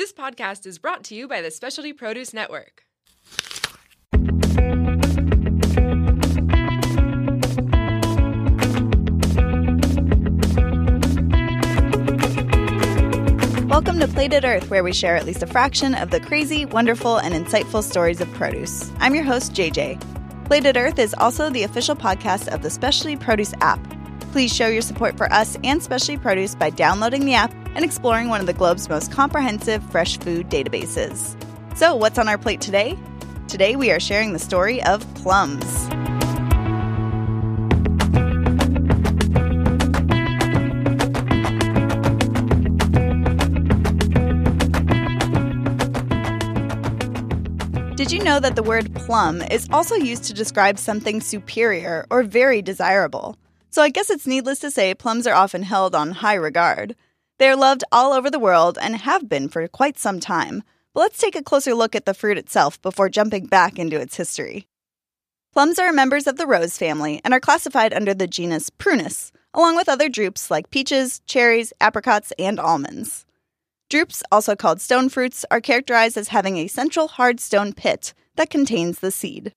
This podcast is brought to you by the Specialty Produce Network. Welcome to Plated Earth, where we share at least a fraction of the crazy, wonderful, and insightful stories of produce. I'm your host, JJ. Plated Earth is also the official podcast of the Specialty Produce app. Please show your support for us and Specialty Produce by downloading the app and exploring one of the globe's most comprehensive fresh food databases. So, what's on our plate today? Today, we are sharing the story of plums. Did you know that the word plum is also used to describe something superior or very desirable? So I guess it's needless to say plums are often held on high regard. They are loved all over the world and have been for quite some time. But let's take a closer look at the fruit itself before jumping back into its history. Plums are members of the rose family and are classified under the genus Prunus, along with other drupes like peaches, cherries, apricots, and almonds. Drupes, also called stone fruits, are characterized as having a central hard stone pit that contains the seed.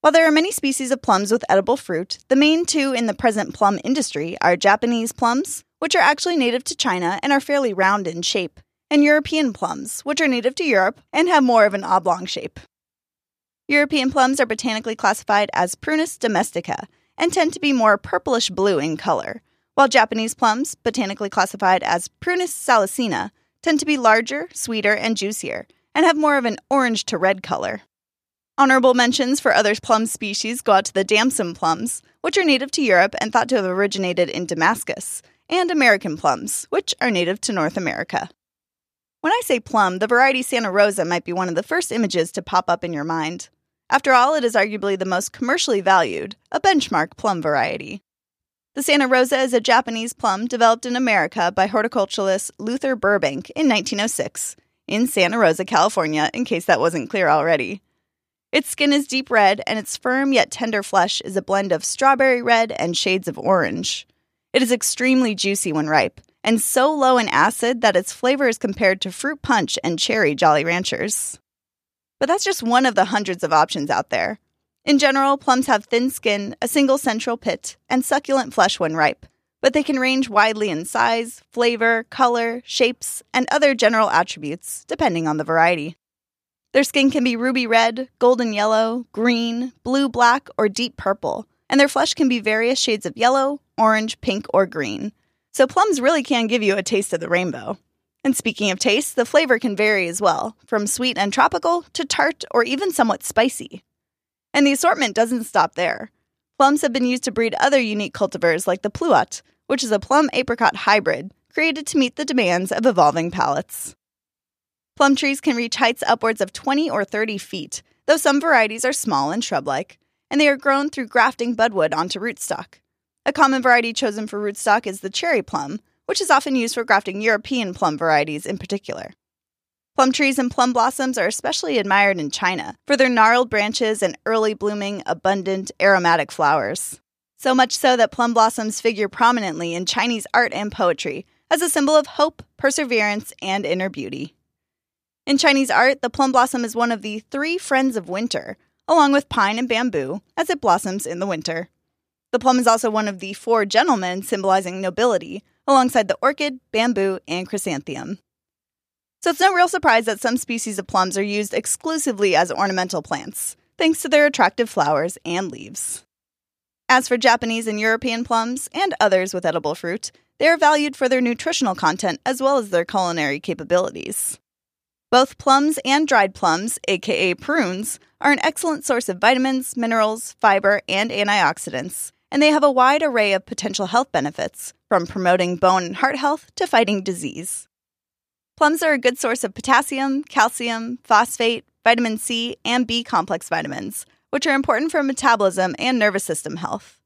While there are many species of plums with edible fruit, the main two in the present plum industry are Japanese plums, which are actually native to China and are fairly round in shape, and European plums, which are native to Europe and have more of an oblong shape. European plums are botanically classified as Prunus domestica and tend to be more purplish blue in color, while Japanese plums, botanically classified as Prunus salicina, tend to be larger, sweeter, and juicier, and have more of an orange to red color. Honorable mentions for other plum species go out to the damson plums, which are native to Europe and thought to have originated in Damascus, and American plums, which are native to North America. When I say plum, the variety Santa Rosa might be one of the first images to pop up in your mind. After all, it is arguably the most commercially valued, a benchmark plum variety. The Santa Rosa is a Japanese plum developed in America by horticulturalist Luther Burbank in 1906 in Santa Rosa, California, in case that wasn't clear already. Its skin is deep red, and its firm yet tender flesh is a blend of strawberry red and shades of orange. It is extremely juicy when ripe, and so low in acid that its flavor is compared to fruit punch and cherry Jolly Ranchers. But that's just one of the hundreds of options out there. In general, plums have thin skin, a single central pit, and succulent flesh when ripe, but they can range widely in size, flavor, color, shapes, and other general attributes, depending on the variety. Their skin can be ruby red, golden yellow, green, blue black, or deep purple, and their flesh can be various shades of yellow, orange, pink, or green. So plums really can give you a taste of the rainbow. And speaking of taste, the flavor can vary as well, from sweet and tropical to tart or even somewhat spicy. And the assortment doesn't stop there. Plums have been used to breed other unique cultivars like the pluot, which is a plum apricot hybrid created to meet the demands of evolving palates. Plum trees can reach heights upwards of 20 or 30 feet, though some varieties are small and shrub like, and they are grown through grafting budwood onto rootstock. A common variety chosen for rootstock is the cherry plum, which is often used for grafting European plum varieties in particular. Plum trees and plum blossoms are especially admired in China for their gnarled branches and early blooming, abundant, aromatic flowers. So much so that plum blossoms figure prominently in Chinese art and poetry as a symbol of hope, perseverance, and inner beauty. In Chinese art, the plum blossom is one of the three friends of winter, along with pine and bamboo, as it blossoms in the winter. The plum is also one of the four gentlemen symbolizing nobility, alongside the orchid, bamboo, and chrysanthemum. So it's no real surprise that some species of plums are used exclusively as ornamental plants, thanks to their attractive flowers and leaves. As for Japanese and European plums, and others with edible fruit, they are valued for their nutritional content as well as their culinary capabilities. Both plums and dried plums, aka prunes, are an excellent source of vitamins, minerals, fiber, and antioxidants, and they have a wide array of potential health benefits, from promoting bone and heart health to fighting disease. Plums are a good source of potassium, calcium, phosphate, vitamin C, and B complex vitamins, which are important for metabolism and nervous system health.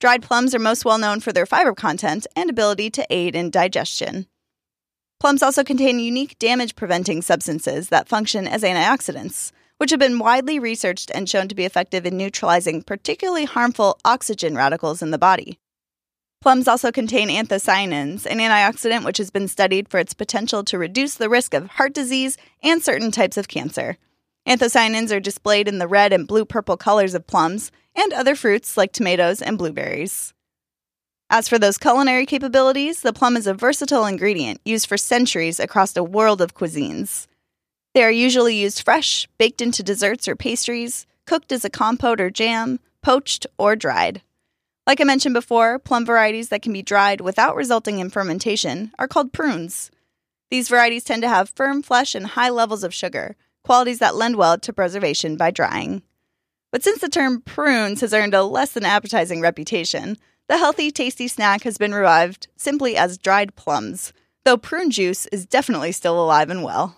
Dried plums are most well known for their fiber content and ability to aid in digestion. Plums also contain unique damage preventing substances that function as antioxidants, which have been widely researched and shown to be effective in neutralizing particularly harmful oxygen radicals in the body. Plums also contain anthocyanins, an antioxidant which has been studied for its potential to reduce the risk of heart disease and certain types of cancer. Anthocyanins are displayed in the red and blue purple colors of plums and other fruits like tomatoes and blueberries. As for those culinary capabilities, the plum is a versatile ingredient used for centuries across a world of cuisines. They are usually used fresh, baked into desserts or pastries, cooked as a compote or jam, poached, or dried. Like I mentioned before, plum varieties that can be dried without resulting in fermentation are called prunes. These varieties tend to have firm flesh and high levels of sugar, qualities that lend well to preservation by drying. But since the term prunes has earned a less than appetizing reputation, the healthy, tasty snack has been revived simply as dried plums, though prune juice is definitely still alive and well.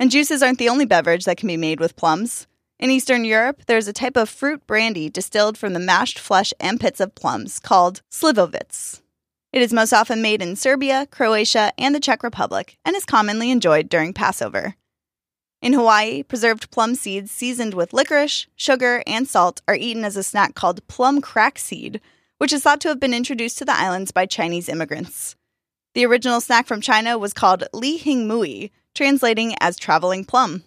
And juices aren't the only beverage that can be made with plums. In Eastern Europe, there's a type of fruit brandy distilled from the mashed flesh and pits of plums called slivovitz. It is most often made in Serbia, Croatia, and the Czech Republic and is commonly enjoyed during Passover. In Hawaii, preserved plum seeds seasoned with licorice, sugar, and salt are eaten as a snack called plum crack seed, which is thought to have been introduced to the islands by Chinese immigrants. The original snack from China was called Li Hing Mui, translating as traveling plum.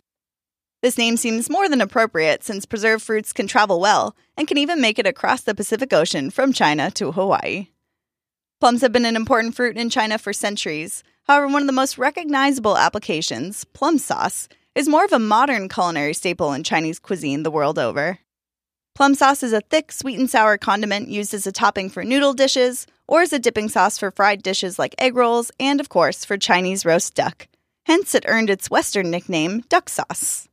This name seems more than appropriate since preserved fruits can travel well and can even make it across the Pacific Ocean from China to Hawaii. Plums have been an important fruit in China for centuries. However, one of the most recognizable applications, plum sauce, is more of a modern culinary staple in Chinese cuisine the world over. Plum sauce is a thick, sweet and sour condiment used as a topping for noodle dishes or as a dipping sauce for fried dishes like egg rolls and, of course, for Chinese roast duck. Hence, it earned its Western nickname, duck sauce.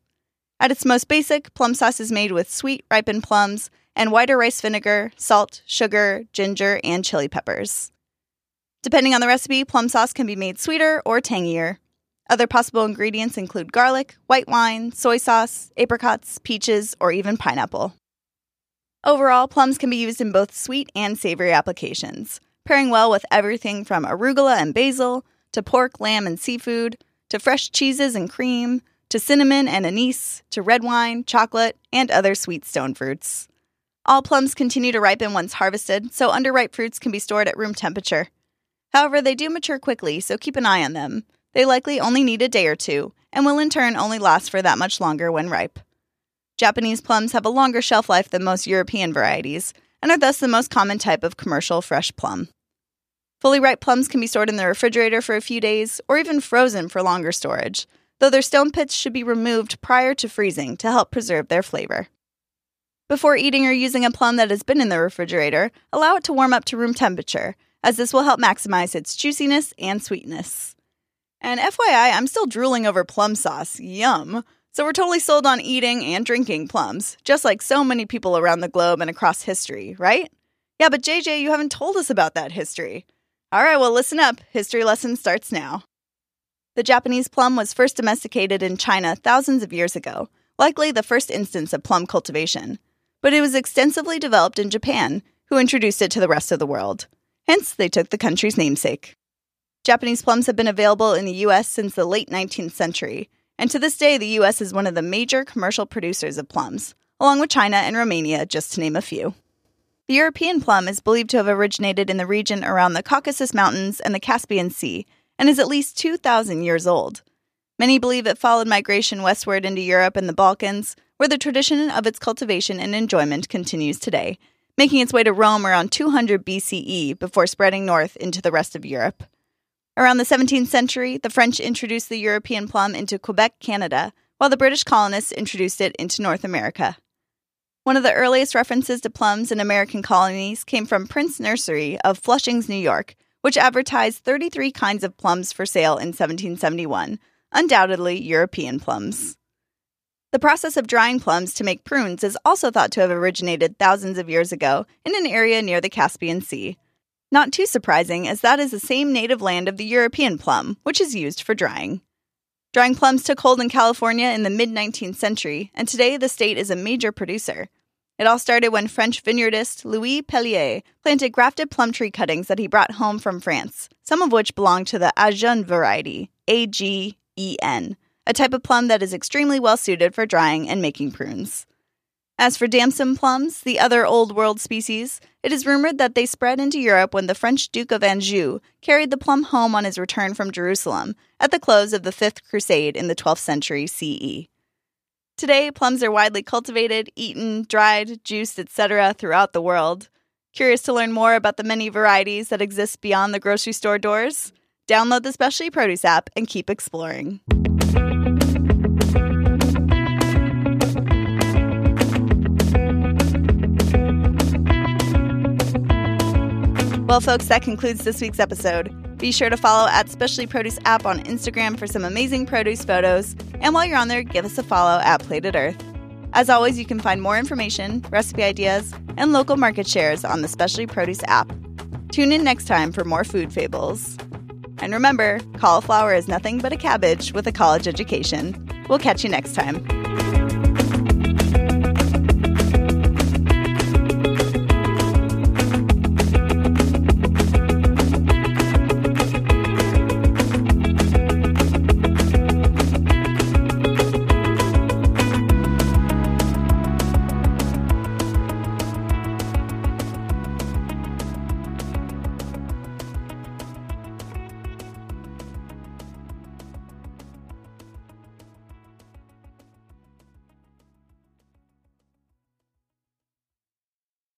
At its most basic, plum sauce is made with sweet, ripened plums and whiter rice vinegar, salt, sugar, ginger, and chili peppers. Depending on the recipe, plum sauce can be made sweeter or tangier. Other possible ingredients include garlic, white wine, soy sauce, apricots, peaches, or even pineapple. Overall, plums can be used in both sweet and savory applications, pairing well with everything from arugula and basil, to pork, lamb, and seafood, to fresh cheeses and cream, to cinnamon and anise, to red wine, chocolate, and other sweet stone fruits. All plums continue to ripen once harvested, so underripe fruits can be stored at room temperature. However, they do mature quickly, so keep an eye on them. They likely only need a day or two, and will in turn only last for that much longer when ripe. Japanese plums have a longer shelf life than most European varieties, and are thus the most common type of commercial fresh plum. Fully ripe plums can be stored in the refrigerator for a few days, or even frozen for longer storage, though their stone pits should be removed prior to freezing to help preserve their flavor. Before eating or using a plum that has been in the refrigerator, allow it to warm up to room temperature, as this will help maximize its juiciness and sweetness. And FYI, I'm still drooling over plum sauce. Yum. So we're totally sold on eating and drinking plums, just like so many people around the globe and across history, right? Yeah, but JJ, you haven't told us about that history. All right, well, listen up. History lesson starts now. The Japanese plum was first domesticated in China thousands of years ago, likely the first instance of plum cultivation. But it was extensively developed in Japan, who introduced it to the rest of the world. Hence, they took the country's namesake. Japanese plums have been available in the U.S. since the late 19th century, and to this day, the U.S. is one of the major commercial producers of plums, along with China and Romania, just to name a few. The European plum is believed to have originated in the region around the Caucasus Mountains and the Caspian Sea and is at least 2,000 years old. Many believe it followed migration westward into Europe and the Balkans, where the tradition of its cultivation and enjoyment continues today, making its way to Rome around 200 BCE before spreading north into the rest of Europe. Around the 17th century, the French introduced the European plum into Quebec, Canada, while the British colonists introduced it into North America. One of the earliest references to plums in American colonies came from Prince Nursery of Flushings, New York, which advertised 33 kinds of plums for sale in 1771, undoubtedly European plums. The process of drying plums to make prunes is also thought to have originated thousands of years ago in an area near the Caspian Sea. Not too surprising, as that is the same native land of the European plum, which is used for drying. Drying plums took hold in California in the mid 19th century, and today the state is a major producer. It all started when French vineyardist Louis Pellier planted grafted plum tree cuttings that he brought home from France, some of which belong to the Agen variety, A G E N, a type of plum that is extremely well suited for drying and making prunes. As for damson plums, the other Old World species, it is rumored that they spread into Europe when the French Duke of Anjou carried the plum home on his return from Jerusalem at the close of the Fifth Crusade in the 12th century CE. Today, plums are widely cultivated, eaten, dried, juiced, etc. throughout the world. Curious to learn more about the many varieties that exist beyond the grocery store doors? Download the Specialty Produce app and keep exploring. Well, folks, that concludes this week's episode. Be sure to follow at Specialty Produce app on Instagram for some amazing produce photos. And while you're on there, give us a follow at Plated Earth. As always, you can find more information, recipe ideas, and local market shares on the Specialty Produce app. Tune in next time for more food fables. And remember, cauliflower is nothing but a cabbage with a college education. We'll catch you next time.